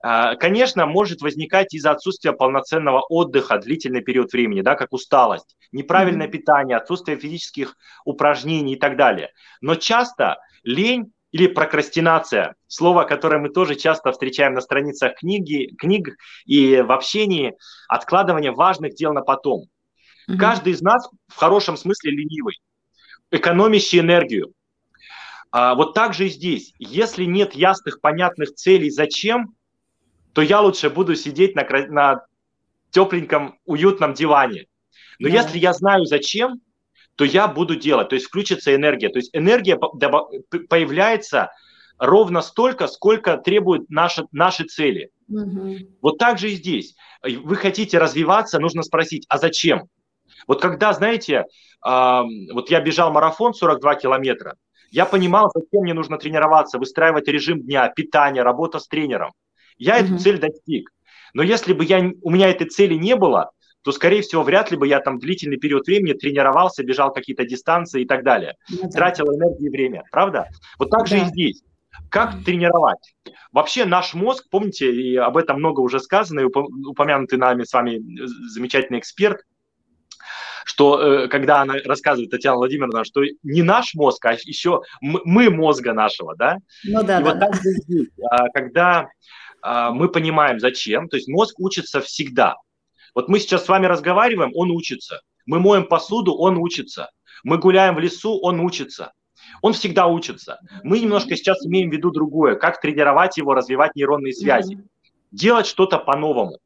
А, конечно, может возникать из-за отсутствия полноценного отдыха длительный период времени, да, как усталость, неправильное mm-hmm. питание, отсутствие физических упражнений и так далее. Но часто лень или прокрастинация, слово, которое мы тоже часто встречаем на страницах книги, книг и в общении, откладывание важных дел на потом. Угу. Каждый из нас в хорошем смысле ленивый, экономящий энергию. А, вот так же и здесь. Если нет ясных, понятных целей, зачем, то я лучше буду сидеть на, на тепленьком, уютном диване. Но да. если я знаю зачем, то я буду делать, то есть включится энергия. То есть энергия появляется ровно столько, сколько требуют наши, наши цели. Угу. Вот так же и здесь. Вы хотите развиваться, нужно спросить, а зачем? Вот когда, знаете, э, вот я бежал марафон 42 километра, я понимал, зачем мне нужно тренироваться, выстраивать режим дня, питание, работа с тренером. Я угу. эту цель достиг. Но если бы я, у меня этой цели не было, то, скорее всего, вряд ли бы я там длительный период времени тренировался, бежал какие-то дистанции и так далее. Ну, да. Тратил энергию и время, правда? Вот так да. же и здесь. Как тренировать? Вообще наш мозг, помните, и об этом много уже сказано, и упомянутый нами с вами замечательный эксперт, что э, когда она рассказывает, Татьяна Владимировна, что не наш мозг, а еще мы мозга нашего, да? Ну да, и да. Вот так же здесь, а, когда мы понимаем, зачем, то есть мозг учится всегда – вот мы сейчас с вами разговариваем, он учится. Мы моем посуду, он учится. Мы гуляем в лесу, он учится. Он всегда учится. Мы немножко сейчас имеем в виду другое, как тренировать его, развивать нейронные связи. Mm-hmm. Делать что-то по-новому.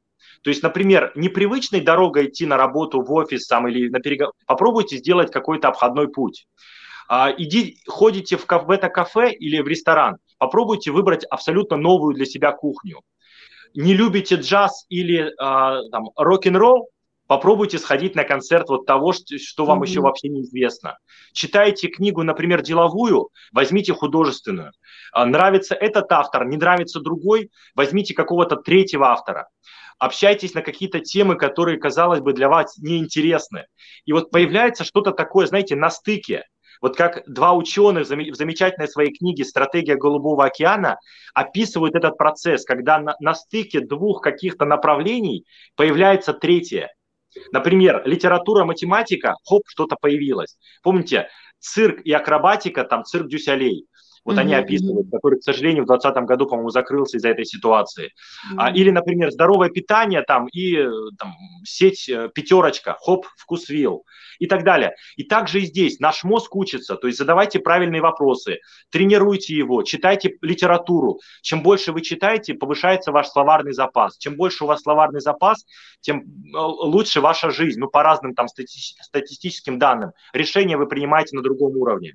То есть, например, непривычной дорогой идти на работу в офис там, или на переговор. Попробуйте сделать какой-то обходной путь. А, иди, ходите в, в это кафе или в ресторан, попробуйте выбрать абсолютно новую для себя кухню не любите джаз или э, там, рок-н-ролл, попробуйте сходить на концерт вот того, что, что вам mm-hmm. еще вообще неизвестно. Читайте книгу, например, деловую, возьмите художественную. А, нравится этот автор, не нравится другой, возьмите какого-то третьего автора. Общайтесь на какие-то темы, которые, казалось бы, для вас неинтересны. И вот появляется что-то такое, знаете, на стыке. Вот как два ученых в замечательной своей книге «Стратегия Голубого океана» описывают этот процесс, когда на, на стыке двух каких-то направлений появляется третье. Например, литература, математика, хоп, что-то появилось. Помните, цирк и акробатика, там цирк Дюсалей. Вот mm-hmm. они описывают, который, к сожалению, в 2020 году, по-моему, закрылся из-за этой ситуации. Mm-hmm. А, или, например, здоровое питание там и там, сеть э, пятерочка, хоп, вкусвилл и так далее. И также и здесь наш мозг учится, то есть задавайте правильные вопросы, тренируйте его, читайте литературу. Чем больше вы читаете, повышается ваш словарный запас. Чем больше у вас словарный запас, тем э, лучше ваша жизнь, ну, по разным там статистическим данным. Решения вы принимаете на другом уровне.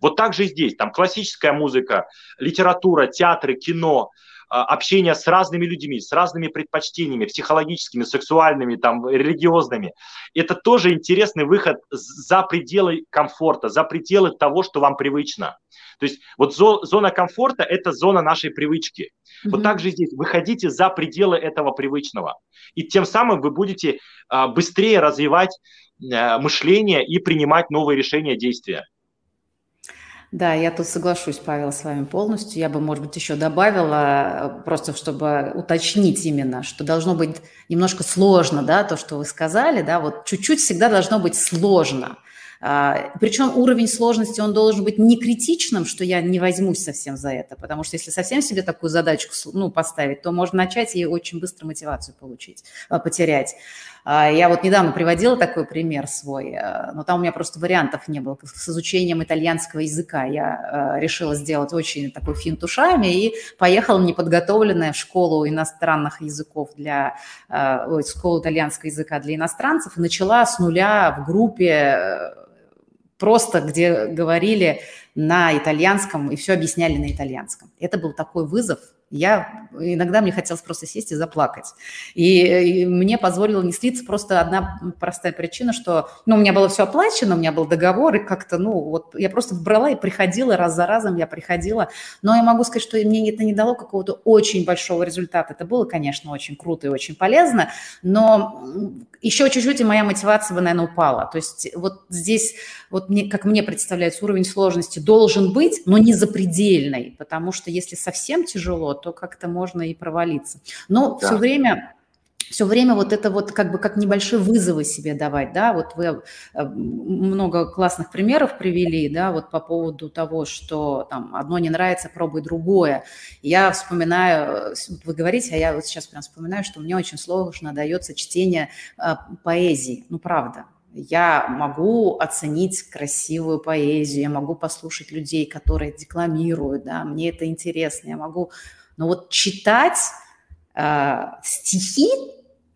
Вот так же и здесь, там классическая музыка, литература, театры, кино, а, общение с разными людьми, с разными предпочтениями, психологическими, сексуальными, там, религиозными. Это тоже интересный выход за пределы комфорта, за пределы того, что вам привычно. То есть вот зона комфорта – это зона нашей привычки. Mm-hmm. Вот так же здесь. Выходите за пределы этого привычного. И тем самым вы будете а, быстрее развивать а, мышление и принимать новые решения, действия. Да, я тут соглашусь, Павел, с вами полностью. Я бы, может быть, еще добавила, э, просто чтобы уточнить именно, что должно быть немножко сложно, да, то, что вы сказали, да, вот чуть-чуть всегда должно быть сложно. А, Причем уровень сложности, он должен быть не критичным, что я не возьмусь совсем за это, потому что если совсем себе такую задачку ну, поставить, то можно начать и очень быстро мотивацию получить, а, потерять. А, я вот недавно приводила такой пример свой, но там у меня просто вариантов не было. С изучением итальянского языка я решила сделать очень такой финт ушами и поехала неподготовленная в школу иностранных языков для, ой, школу итальянского языка для иностранцев и начала с нуля в группе просто где говорили на итальянском и все объясняли на итальянском. Это был такой вызов, я иногда мне хотелось просто сесть и заплакать. И, и мне позволило не слиться просто одна простая причина, что ну, у меня было все оплачено, у меня был договор, и как-то, ну, вот я просто брала и приходила раз за разом, я приходила. Но я могу сказать, что мне это не дало какого-то очень большого результата. Это было, конечно, очень круто и очень полезно, но еще чуть-чуть и моя мотивация бы, наверное, упала. То есть вот здесь, вот мне, как мне представляется, уровень сложности должен быть, но не запредельный, потому что если совсем тяжело, то как-то можно и провалиться. Но да. все время все время вот это вот как бы как небольшие вызовы себе давать, да, вот вы э, много классных примеров привели, да, вот по поводу того, что там одно не нравится, пробуй другое. Я вспоминаю, вы говорите, а я вот сейчас прям вспоминаю, что мне очень сложно дается чтение э, поэзии, ну правда, я могу оценить красивую поэзию, я могу послушать людей, которые декламируют, да, мне это интересно, я могу но вот читать э, стихи,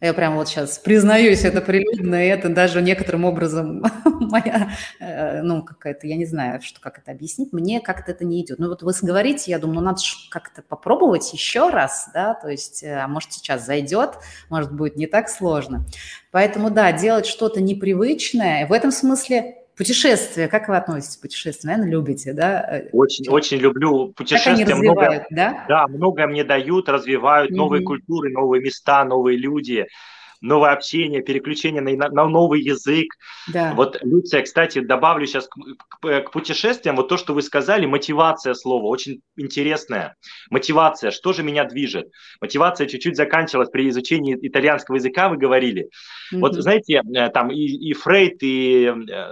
я прям вот сейчас признаюсь, это прилюдно, и это даже некоторым образом [laughs] моя, э, ну, какая-то, я не знаю, что, как это объяснить, мне как-то это не идет. Ну, вот вы говорите, я думаю, ну, надо как-то попробовать еще раз, да, то есть, э, а может, сейчас зайдет, может, будет не так сложно. Поэтому, да, делать что-то непривычное, в этом смысле Путешествия, как вы относитесь к путешествиям? Наверное, любите, да? Очень, очень люблю путешествия. Как они много, да? Да, многое мне дают, развивают mm-hmm. новые культуры, новые места, новые люди новое общение, переключение на, на новый язык. Да. Вот, Люция, кстати, добавлю сейчас к, к, к путешествиям, вот то, что вы сказали, мотивация слова, очень интересная. Мотивация, что же меня движет? Мотивация чуть-чуть заканчивалась при изучении итальянского языка, вы говорили. Mm-hmm. Вот, знаете, э, там и, и Фрейд, и э,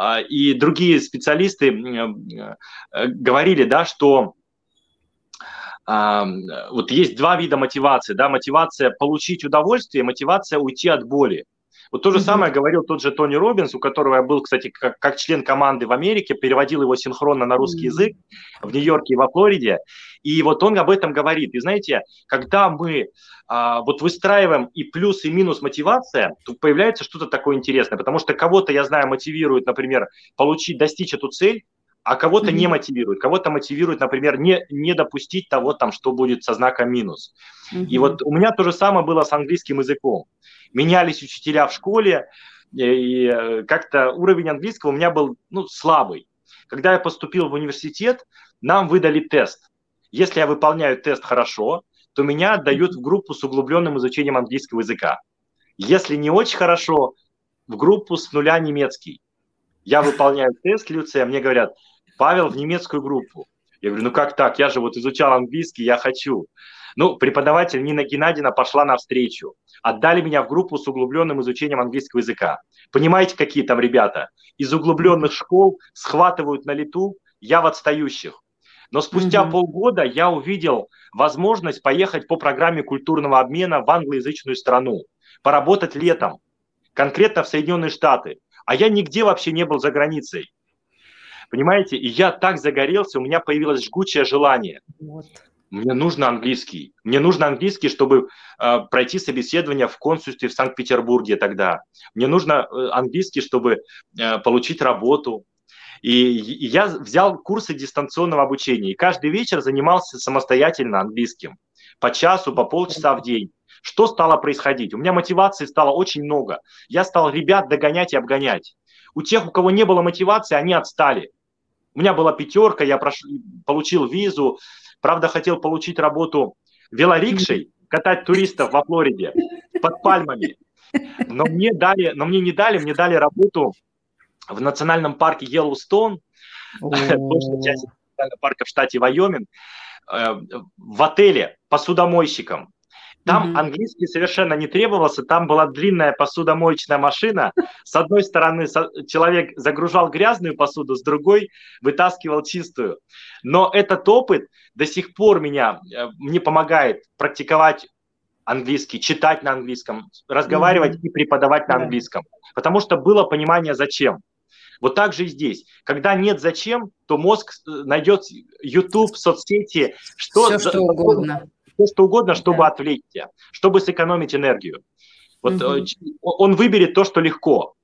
а, и другие специалисты э, говорили, да, что вот есть два вида мотивации, да, мотивация получить удовольствие, мотивация уйти от боли. Вот то же самое говорил тот же Тони Робинс, у которого я был, кстати, как, как член команды в Америке, переводил его синхронно на русский язык в Нью-Йорке и во Флориде. И вот он об этом говорит. И знаете, когда мы а, вот выстраиваем и плюс, и минус мотивация, то появляется что-то такое интересное. Потому что кого-то, я знаю, мотивирует, например, получить, достичь эту цель, а кого-то mm-hmm. не мотивирует. Кого-то мотивирует, например, не, не допустить того, там, что будет со знаком минус. Mm-hmm. И вот у меня то же самое было с английским языком. Менялись учителя в школе, и э, как-то уровень английского у меня был ну, слабый. Когда я поступил в университет, нам выдали тест. Если я выполняю тест хорошо, то меня отдают в группу с углубленным изучением английского языка. Если не очень хорошо, в группу с нуля немецкий. Я выполняю тест, Люция, мне говорят, Павел в немецкую группу. Я говорю, ну как так? Я же вот изучал английский, я хочу. Ну, преподаватель Нина Геннадьевна пошла навстречу. Отдали меня в группу с углубленным изучением английского языка. Понимаете, какие там ребята? Из углубленных школ схватывают на лету, я в отстающих. Но спустя mm-hmm. полгода я увидел возможность поехать по программе культурного обмена в англоязычную страну, поработать летом, конкретно в Соединенные Штаты. А я нигде вообще не был за границей. Понимаете? И я так загорелся, у меня появилось жгучее желание. Вот. Мне нужно английский. Мне нужно английский, чтобы э, пройти собеседование в консульстве в Санкт-Петербурге тогда. Мне нужно э, английский, чтобы э, получить работу. И, и я взял курсы дистанционного обучения. И каждый вечер занимался самостоятельно английским. По часу, по полчаса в день. Что стало происходить? У меня мотивации стало очень много. Я стал ребят догонять и обгонять. У тех, у кого не было мотивации, они отстали. У меня была пятерка, я прош... получил визу. Правда, хотел получить работу велорикшей, катать туристов во Флориде под пальмами. Но мне, дали, но мне не дали, мне дали работу в национальном парке Йеллоустон, часть национального парка в штате Вайоминг, э, в отеле посудомойщиком. Там mm-hmm. английский совершенно не требовался, там была длинная посудомоечная машина. С одной стороны человек загружал грязную посуду, с другой вытаскивал чистую. Но этот опыт до сих пор меня, э, мне помогает практиковать английский, читать на английском, разговаривать mm-hmm. и преподавать на английском. Потому что было понимание зачем. Вот так же и здесь. Когда нет зачем, то мозг э, найдет YouTube, соцсети, что, Все, что угодно все что угодно, чтобы да. отвлечься, чтобы сэкономить энергию. Вот угу. он выберет то, что легко.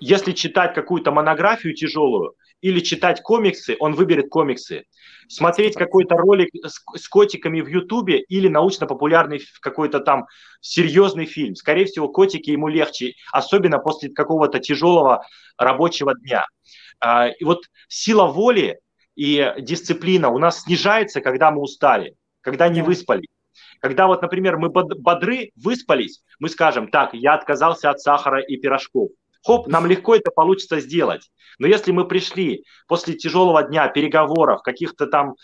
Если читать какую-то монографию тяжелую или читать комиксы, он выберет комиксы. Смотреть какой-то ролик с, с котиками в Ютубе или научно-популярный какой-то там серьезный фильм. Скорее всего, котики ему легче, особенно после какого-то тяжелого рабочего дня. А, и вот сила воли и дисциплина у нас снижается, когда мы устали, когда не выспались. Когда вот, например, мы бодры, выспались, мы скажем, так, я отказался от сахара и пирожков. Хоп, нам легко это получится сделать. Но если мы пришли после тяжелого дня, переговоров, каких-то там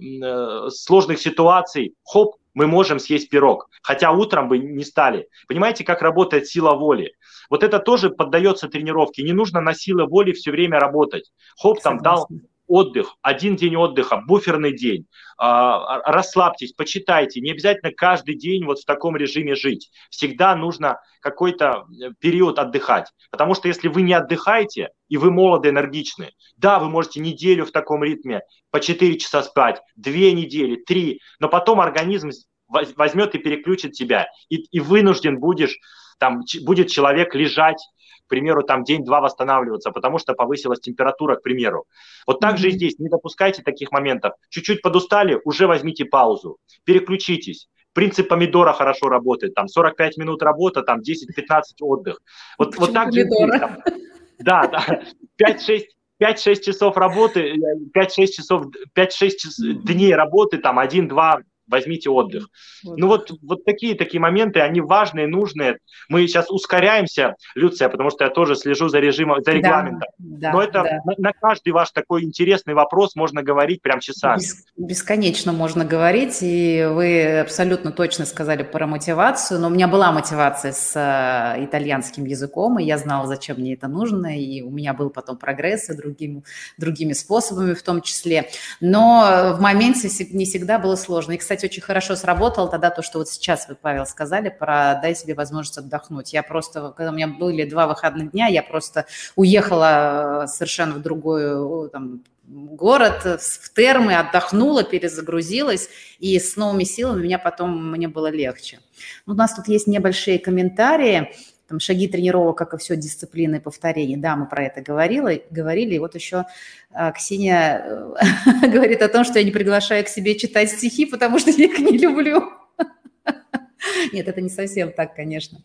э, сложных ситуаций, хоп, мы можем съесть пирог, хотя утром бы не стали. Понимаете, как работает сила воли? Вот это тоже поддается тренировке. Не нужно на силы воли все время работать. Хоп, там дал отдых, один день отдыха, буферный день. А, расслабьтесь, почитайте. Не обязательно каждый день вот в таком режиме жить. Всегда нужно какой-то э, период отдыхать. Потому что если вы не отдыхаете, и вы молоды, энергичны, да, вы можете неделю в таком ритме по 4 часа спать, 2 недели, 3, но потом организм возьмет и переключит тебя, и, и вынужден будешь, там, будет человек лежать к примеру, там день-два восстанавливаться, потому что повысилась температура, к примеру. Вот так же и здесь, не допускайте таких моментов. Чуть-чуть подустали, уже возьмите паузу, переключитесь. Принцип помидора хорошо работает, там 45 минут работа, там 10-15 отдых. Вот, вот так же здесь, там, да, да, 5-6 5-6 часов работы, 5-6 часов, 5-6 дней работы, там 1-2 возьмите отдых. Вот. Ну вот, вот такие такие моменты, они важные, нужные. Мы сейчас ускоряемся, Люция, потому что я тоже слежу за режимом, за регламентом. Да, Но это да. на, на каждый ваш такой интересный вопрос можно говорить прям часами. Бес, бесконечно можно говорить, и вы абсолютно точно сказали про мотивацию. Но у меня была мотивация с э, итальянским языком, и я знала, зачем мне это нужно, и у меня был потом прогресс и другими, другими способами в том числе. Но в моменте не всегда было сложно. И, кстати, кстати, очень хорошо сработало тогда то, что вот сейчас вы, Павел, сказали про «дай себе возможность отдохнуть». Я просто, когда у меня были два выходных дня, я просто уехала э, совершенно в другой там, город, в термы, отдохнула, перезагрузилась, и с новыми силами меня потом, мне было легче. У нас тут есть небольшие комментарии там, шаги тренировок, как и все, дисциплины и повторения. Да, мы про это говорили. говорили. И вот еще а, Ксения э, [laughs] говорит о том, что я не приглашаю к себе читать стихи, потому что я их не люблю. [laughs] Нет, это не совсем так, конечно.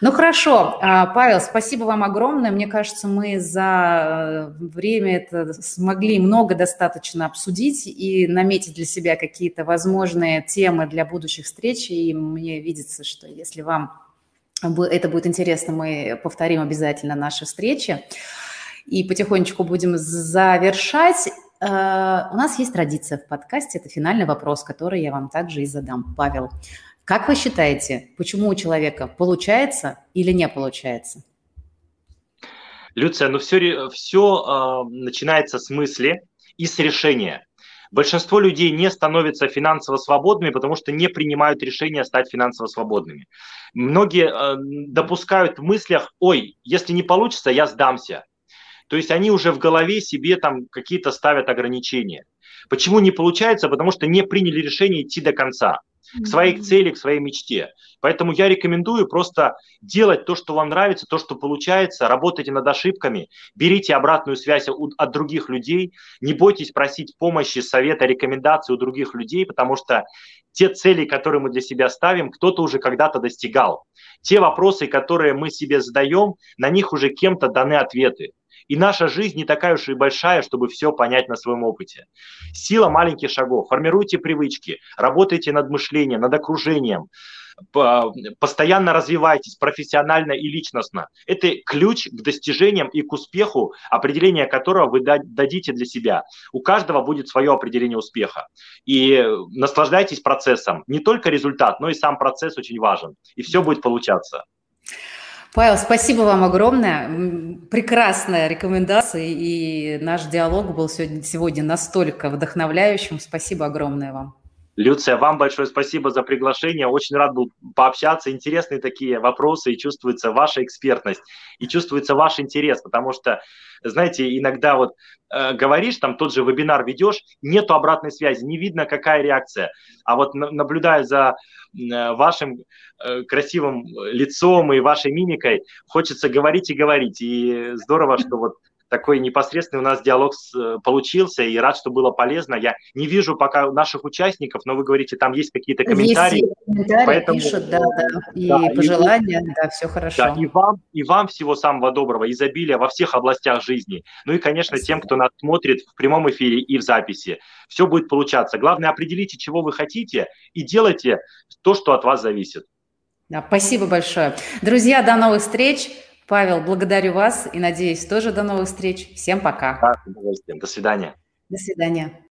Ну хорошо, а, Павел, спасибо вам огромное. Мне кажется, мы за э, время это смогли много достаточно обсудить и наметить для себя какие-то возможные темы для будущих встреч. И мне видится, что если вам это будет интересно, мы повторим обязательно наши встречи. И потихонечку будем завершать. Э, у нас есть традиция в подкасте, это финальный вопрос, который я вам также и задам. Павел, как вы считаете, почему у человека получается или не получается? Люция, ну все, все э, начинается с мысли и с решения. Большинство людей не становятся финансово свободными, потому что не принимают решения стать финансово свободными. Многие э, допускают в мыслях, ой, если не получится, я сдамся. То есть они уже в голове себе там какие-то ставят ограничения. Почему не получается? Потому что не приняли решение идти до конца к своей цели, к своей мечте. Поэтому я рекомендую просто делать то, что вам нравится, то, что получается, работайте над ошибками, берите обратную связь от других людей, не бойтесь просить помощи, совета, рекомендаций у других людей, потому что те цели, которые мы для себя ставим, кто-то уже когда-то достигал. Те вопросы, которые мы себе задаем, на них уже кем-то даны ответы. И наша жизнь не такая уж и большая, чтобы все понять на своем опыте. Сила маленьких шагов. Формируйте привычки, работайте над мышлением, над окружением, постоянно развивайтесь профессионально и личностно. Это ключ к достижениям и к успеху, определение которого вы дадите для себя. У каждого будет свое определение успеха. И наслаждайтесь процессом. Не только результат, но и сам процесс очень важен. И все будет получаться. Павел, спасибо вам огромное. Прекрасная рекомендация, и наш диалог был сегодня, сегодня настолько вдохновляющим. Спасибо огромное вам. Люция, вам большое спасибо за приглашение. Очень рад был пообщаться. Интересные такие вопросы, и чувствуется ваша экспертность, и чувствуется ваш интерес, потому что, знаете, иногда вот э, говоришь, там тот же вебинар ведешь, нету обратной связи, не видно, какая реакция. А вот наблюдая за вашим э, красивым лицом и вашей мимикой, хочется говорить и говорить. И здорово, что вот такой непосредственный у нас диалог э, получился, и рад, что было полезно. Я не вижу пока наших участников, но вы говорите, там есть какие-то комментарии. Есть комментарии, поэтому, пишут, да, да, и да, пожелания, и, да, все хорошо. Да, и вам, и вам всего самого доброго, изобилия во всех областях жизни. Ну и, конечно, Спасибо. тем, кто нас смотрит в прямом эфире и в записи. Все будет получаться. Главное, определите, чего вы хотите, и делайте то, что от вас зависит. Да, спасибо большое. Друзья, до новых встреч. Павел, благодарю вас и надеюсь тоже до новых встреч. Всем пока. Да, До свидания. До свидания.